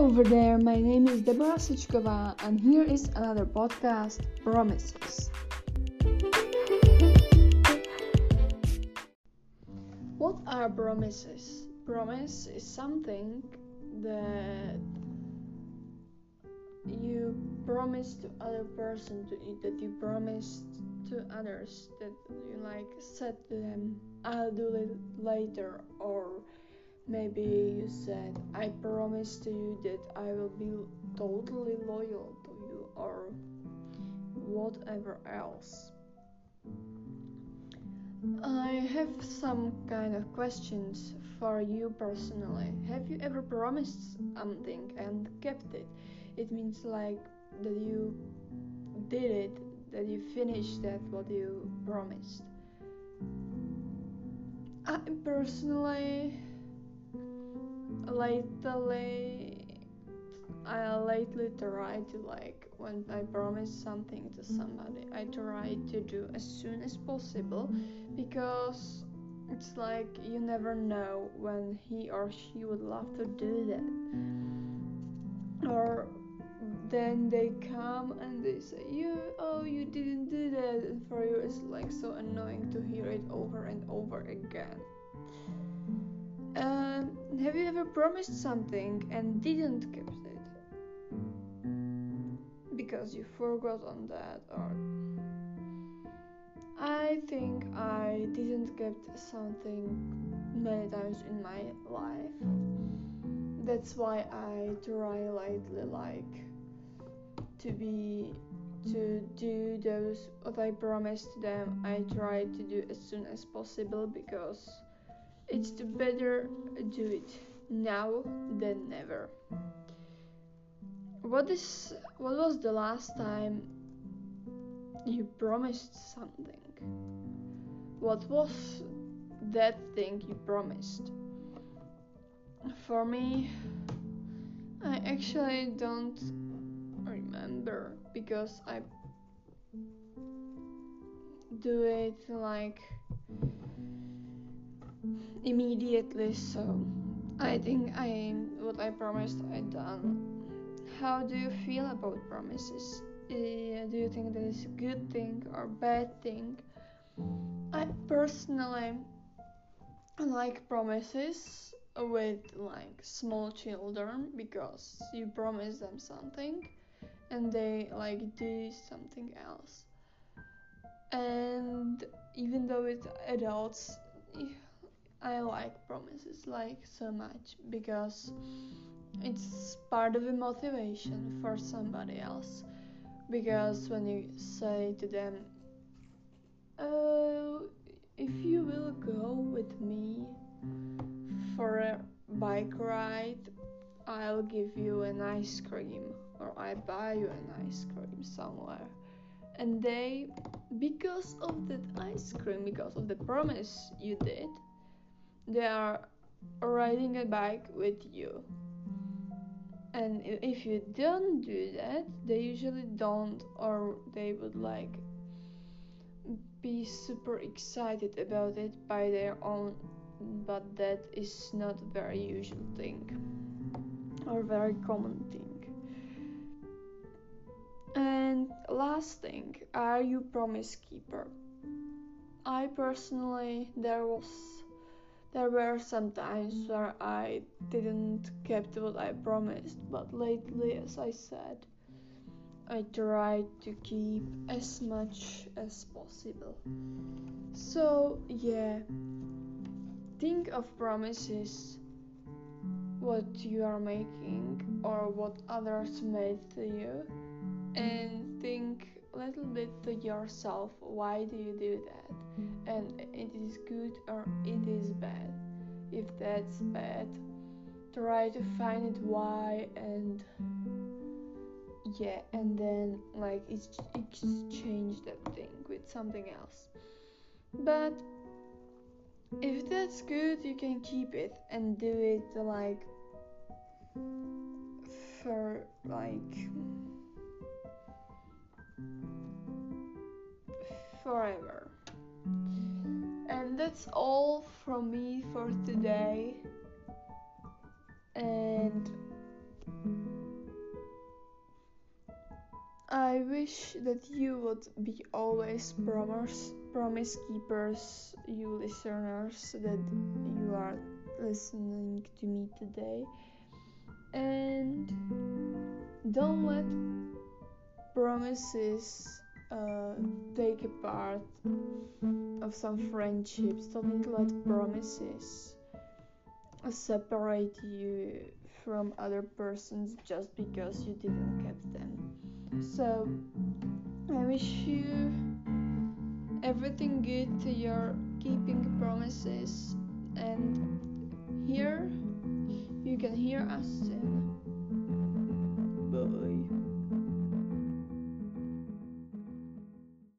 over there, my name is Deborah Suchkova, and here is another podcast Promises. What are promises? Promise is something that you promise to other person to that you promised to others that you like said to them I'll do it later or maybe you said I promise to you that I will be totally loyal to you or whatever else. I have some kind of questions for you personally. Have you ever promised something and kept it? It means like that you did it, that you finished that what you promised. I personally lately I lately try to like when I promise something to somebody I try to do as soon as possible because it's like you never know when he or she would love to do that. Or then they come and they say you oh you didn't do that and for you it's like so annoying to hear it over and over again. Um, have you ever promised something and didn't keep it because you forgot on that or I think I didn't get something many times in my life. That's why I try lately like to be to do those what I promised them I try to do as soon as possible because it's better do it now than never. What is what was the last time you promised something? What was that thing you promised? For me, I actually don't remember because I do it like immediately so I think I what I promised I done. How do you feel about promises? Uh, do you think that is a good thing or bad thing? I personally like promises with like small children because you promise them something and they like do something else and even though with adults I like promises like so much because it's part of a motivation for somebody else. Because when you say to them, Oh, if you will go with me for a bike ride, I'll give you an ice cream or I buy you an ice cream somewhere. And they, because of that ice cream, because of the promise you did, they are riding a bike with you. And if you don't do that, they usually don't, or they would like be super excited about it by their own, but that is not a very usual thing or very common thing. And last thing, are you promise keeper? I personally, there was there were some times mm. where I didn't keep what I promised, but lately, as I said, I tried to keep as much as possible. So, yeah, think of promises what you are making or what others made to you and think little bit to yourself why do you do that? And it is good or it is bad. If that's bad try to find it why and yeah and then like exchange that thing with something else. But if that's good you can keep it and do it like for like forever. And that's all from me for today. And I wish that you would be always promise, promise keepers, you listeners that you are listening to me today. And don't let promises uh, take a part of some friendships. Don't let promises separate you from other persons just because you didn't keep them. So I wish you everything good to your keeping promises and here you can hear us.